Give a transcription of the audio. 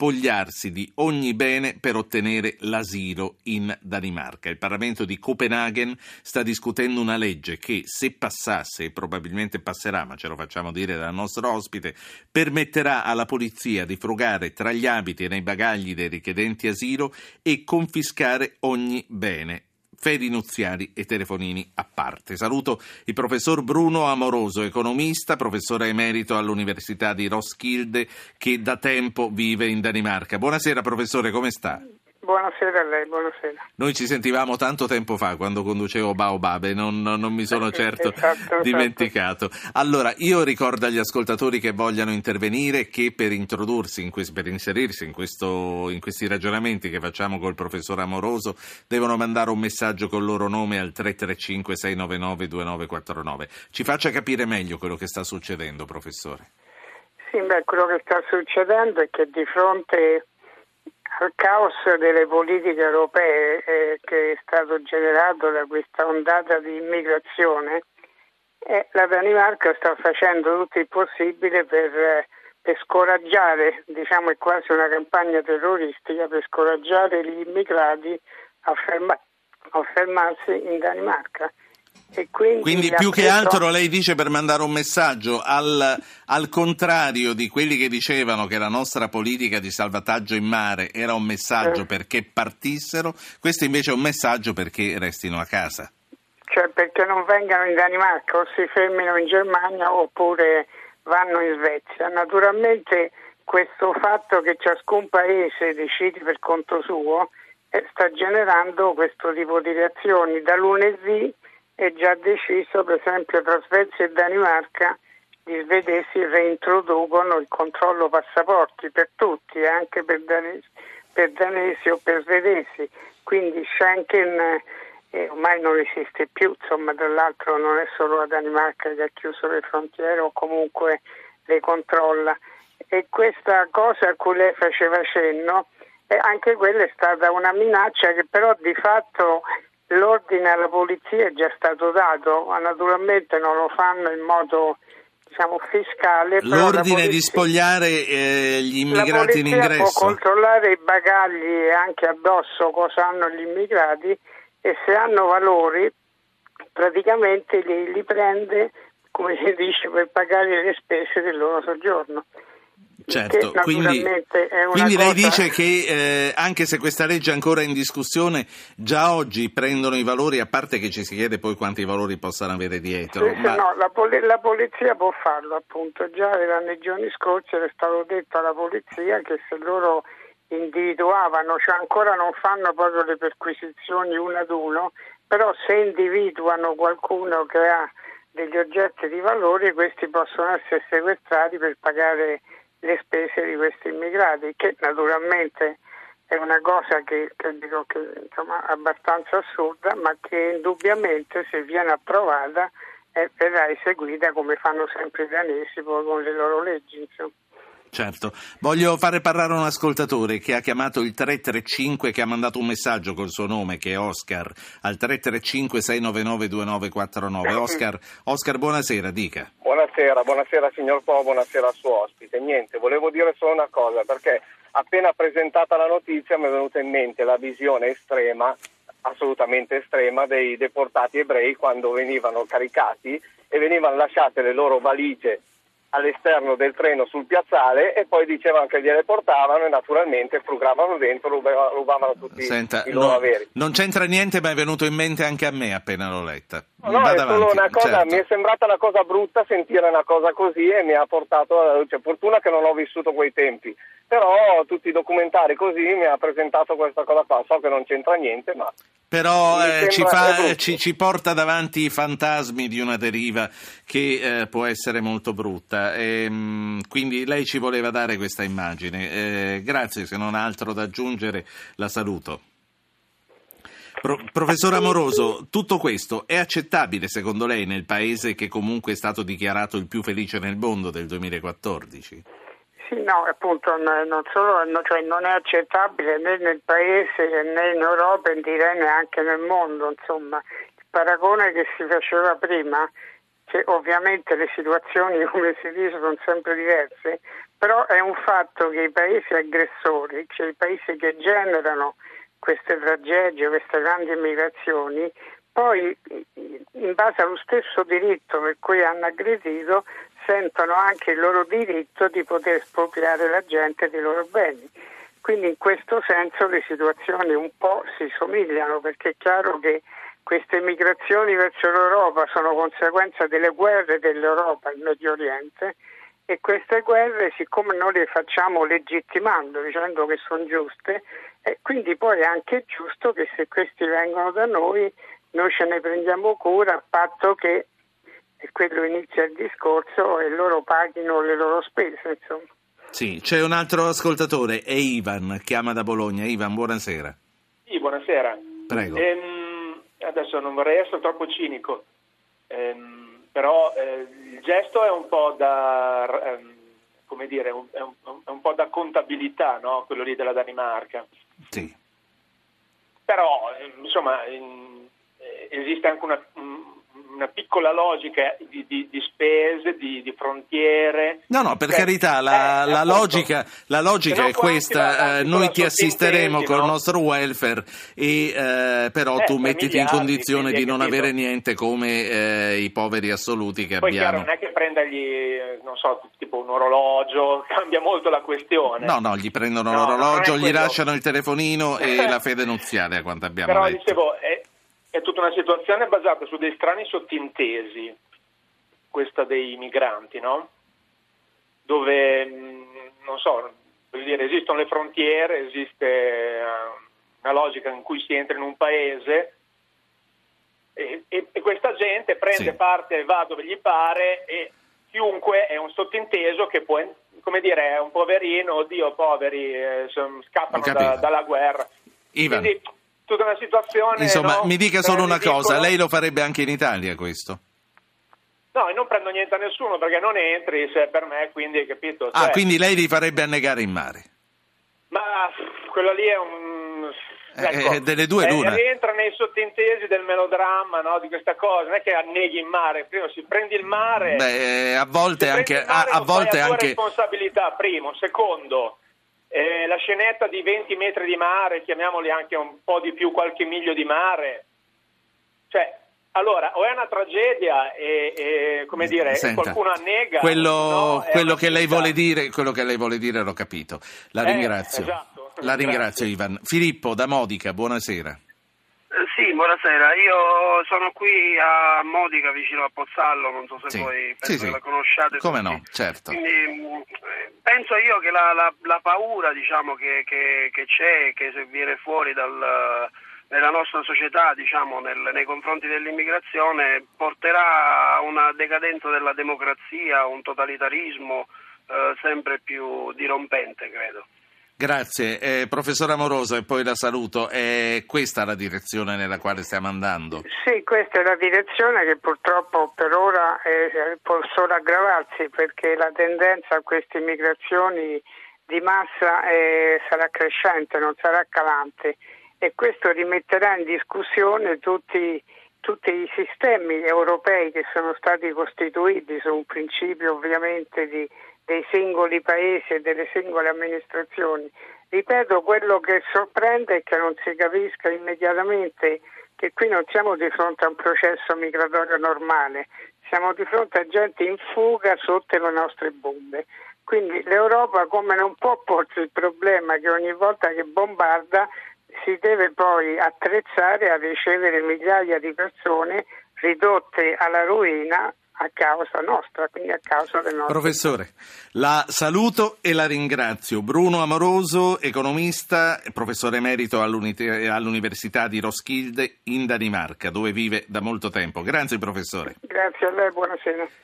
spogliarsi di ogni bene per ottenere l'asilo in Danimarca. Il Parlamento di Copenaghen sta discutendo una legge che, se passasse, e probabilmente passerà, ma ce lo facciamo dire dal nostro ospite, permetterà alla polizia di frugare tra gli abiti e nei bagagli dei richiedenti asilo e confiscare ogni bene fedi nuziali e telefonini a parte. Saluto il professor Bruno Amoroso, economista, professore emerito all'Università di Roskilde, che da tempo vive in Danimarca. Buonasera professore, come sta? Buonasera a lei, buonasera. Noi ci sentivamo tanto tempo fa quando conducevo Baobab e non, non mi sono certo esatto, esatto. dimenticato. Allora, io ricordo agli ascoltatori che vogliano intervenire che per introdursi, in questo, per inserirsi in, questo, in questi ragionamenti che facciamo col professor Amoroso, devono mandare un messaggio col loro nome al 335 699 2949. Ci faccia capire meglio quello che sta succedendo, professore. Sì, beh, quello che sta succedendo è che di fronte al caos delle politiche europee eh, che è stato generato da questa ondata di immigrazione, eh, la Danimarca sta facendo tutto il possibile per, eh, per scoraggiare, diciamo è quasi una campagna terroristica, per scoraggiare gli immigrati a, ferma, a fermarsi in Danimarca. Quindi, quindi più che altro lei dice per mandare un messaggio al, al, contrario di quelli che dicevano che la nostra politica di salvataggio in mare era un messaggio eh. perché partissero, questo invece è un messaggio perché restino a casa. Cioè perché non vengano in Danimarca o si fermino in Germania oppure vanno in Svezia. Naturalmente questo fatto che ciascun paese decide per conto suo eh, sta generando questo tipo di reazioni. Da lunedì è già deciso, per esempio, tra Svezia e Danimarca, gli svedesi reintroducono il controllo passaporti per tutti, anche per danesi, per danesi o per svedesi. Quindi Schengen eh, ormai non esiste più, insomma, tra l'altro non è solo la Danimarca che ha chiuso le frontiere o comunque le controlla. E questa cosa a cui lei faceva cenno, eh, anche quella è stata una minaccia che però di fatto L'ordine alla polizia è già stato dato, ma naturalmente non lo fanno in modo diciamo, fiscale. L'ordine polizia, di spogliare eh, gli immigrati in ingresso. può controllare i bagagli e anche addosso cosa hanno gli immigrati e se hanno valori praticamente li, li prende, come si dice, per pagare le spese del loro soggiorno. Certo, quindi, quindi lei dice che eh, anche se questa legge è ancora in discussione, già oggi prendono i valori, a parte che ci si chiede poi quanti valori possano avere dietro. Sì, ma... no, la, pol- la, polizia può farlo appunto, già nei giorni scorsi era stato detto alla polizia che se loro individuavano, cioè ancora non fanno proprio le perquisizioni uno ad uno, però se individuano qualcuno che ha degli oggetti di valore, questi possono essere sequestrati per pagare le spese di questi immigrati, che naturalmente è una cosa che, che dico che insomma abbastanza assurda, ma che indubbiamente se viene approvata eh, verrà eseguita come fanno sempre i danesi poi con le loro leggi. Insomma. Certo, voglio fare parlare un ascoltatore che ha chiamato il 335 che ha mandato un messaggio col suo nome che è Oscar al 335 699 2949. Oscar, Oscar buonasera, dica. Buonasera, buonasera signor Po, buonasera al suo ospite. Niente, volevo dire solo una cosa perché appena presentata la notizia mi è venuta in mente la visione estrema assolutamente estrema dei deportati ebrei quando venivano caricati e venivano lasciate le loro valigie all'esterno del treno sul piazzale e poi dicevano che gliele portavano e naturalmente frugavano dentro, rubavano, rubavano tutti Senta, i loro no, averi. Non c'entra niente, ma è venuto in mente anche a me appena l'ho letta. No, no è solo una cosa, certo. mi è sembrata una cosa brutta sentire una cosa così e mi ha portato alla luce. Fortuna che non ho vissuto quei tempi, però tutti i documentari così mi ha presentato questa cosa qua. So che non c'entra niente, ma però eh, ci, fa, ci, ci, porta davanti i fantasmi di una deriva che eh, può essere molto brutta. E, ehm, quindi lei ci voleva dare questa immagine. Eh, grazie, se non ha altro da aggiungere la saluto. Pro, professor Amoroso, tutto questo è accettabile secondo lei nel paese che comunque è stato dichiarato il più felice nel mondo del 2014? Sì, no, appunto non, solo, cioè non è accettabile né nel paese né in Europa e direi neanche nel mondo, insomma. Il paragone che si faceva prima, che ovviamente le situazioni, come si dice, sono sempre diverse, però è un fatto che i paesi aggressori, cioè i paesi che generano queste tragedie, queste grandi migrazioni, poi in base allo stesso diritto per cui hanno aggredito sentono anche il loro diritto di poter espropriare la gente dei loro beni. Quindi in questo senso le situazioni un po' si somigliano perché è chiaro che queste migrazioni verso l'Europa sono conseguenza delle guerre dell'Europa in Medio Oriente e queste guerre, siccome noi le facciamo legittimando, dicendo che sono giuste, e quindi poi è anche giusto che se questi vengono da noi, noi ce ne prendiamo cura a patto che, e quello inizia il discorso, e loro paghino le loro spese. Insomma. Sì, c'è un altro ascoltatore, è Ivan, chiama da Bologna. Ivan, buonasera. Sì, buonasera. Prego. Ehm, adesso non vorrei essere troppo cinico, ehm, però eh, il gesto è un po' da... Ehm, come dire, è un, è un, è un po' da contabilità, no? quello lì della Danimarca. Sì. Però, insomma, in, eh, esiste anche una, una piccola logica di, di, di spese, di, di, frontiere. No, no, per cioè, carità, la, eh, la, logica, la logica è questa, eh, noi ti assisteremo col no? nostro welfare, e, eh, però eh, tu mettiti in condizione di non avere niente come eh, i poveri assoluti che Poi abbiamo. Chiaro, non è che prendergli, non so, tipo un orologio, cambia molto la questione. No, no, gli prendono No, l'orologio, gli lasciano il telefonino e la fede nuziale, a quanto abbiamo Però letto. dicevo, è, tutta una situazione basata su dei strani sottintesi, questa dei migranti, no? Dove, mh, non so, voglio dire, esistono le frontiere, esiste eh, una logica in cui si entra in un paese e, e- e questa gente prende Sì. parte e va dove gli pare e chiunque è un sottinteso che può, come dire, è un poverino, oddio, poveri, eh, scappano da- dalla guerra. Ivan. Quindi tutta una situazione. Insomma, no? mi dica solo Eh, una ridicolo. cosa, lei lo farebbe anche in Italia questo? No, io non prendo niente a nessuno perché non entri se è per me, quindi capito? Ah, Cioè, quindi lei li farebbe annegare in mare? Ma quello lì è un. Eh, eh, delle due l'una. rientra nei sottintesi del melodramma no, di questa cosa, non è che anneghi in mare, prima si prendi il mare. Beh, a volte anche... A, a volte anche... responsabilità, primo. Secondo, eh, la scenetta di 20 metri di mare, chiamiamoli anche un po' di più, qualche miglio di mare. Cioè, allora, o è una tragedia e, e, come dire, Senta, qualcuno annega. Quello, no, quello che lei vuole dire, quello che lei vuole dire l'ho capito. La Eh, ringrazio. esatto. La ringrazio Grazie. Ivan. Filippo da Modica, buonasera. Eh, Sì, buonasera. Io sono qui a Modica, vicino a Pozzallo, non so se Sì. voi Sì, penso sì. che la conosciate. Come tutti. no, certo. Quindi eh, penso io che la, la- la paura diciamo, che, che- che c'è, che viene fuori dal- nella nostra società diciamo, nel- nei confronti dell'immigrazione, porterà a una decadenza della democrazia, a un totalitarismo eh, sempre più dirompente, credo. Grazie. Eh, professor Amoroso, e poi la saluto. È questa la direzione nella quale stiamo andando? Sì, questa è la direzione che purtroppo per ora eh, può solo aggravarsi perché la tendenza a queste migrazioni di massa eh, sarà crescente, non sarà calante e questo rimetterà in discussione tutti, tutti i sistemi europei che sono stati costituiti su un principio ovviamente di, dei singoli paesi e delle singole amministrazioni. Ripeto, quello che sorprende è che non si capisca immediatamente che qui non siamo di fronte a un processo migratorio normale, siamo di fronte a gente in fuga sotto le nostre bombe. Quindi l'Europa come non può porsi il problema che ogni volta che bombarda si deve poi attrezzare a ricevere migliaia di persone ridotte alla ruina a causa nostra, quindi a causa del nostro Professore, la saluto e la ringrazio. Bruno Amoroso, economista, professore emerito all'uni- all'Università di Roskilde in Danimarca, dove vive da molto tempo. Grazie professore. Grazie a lei, buonasera.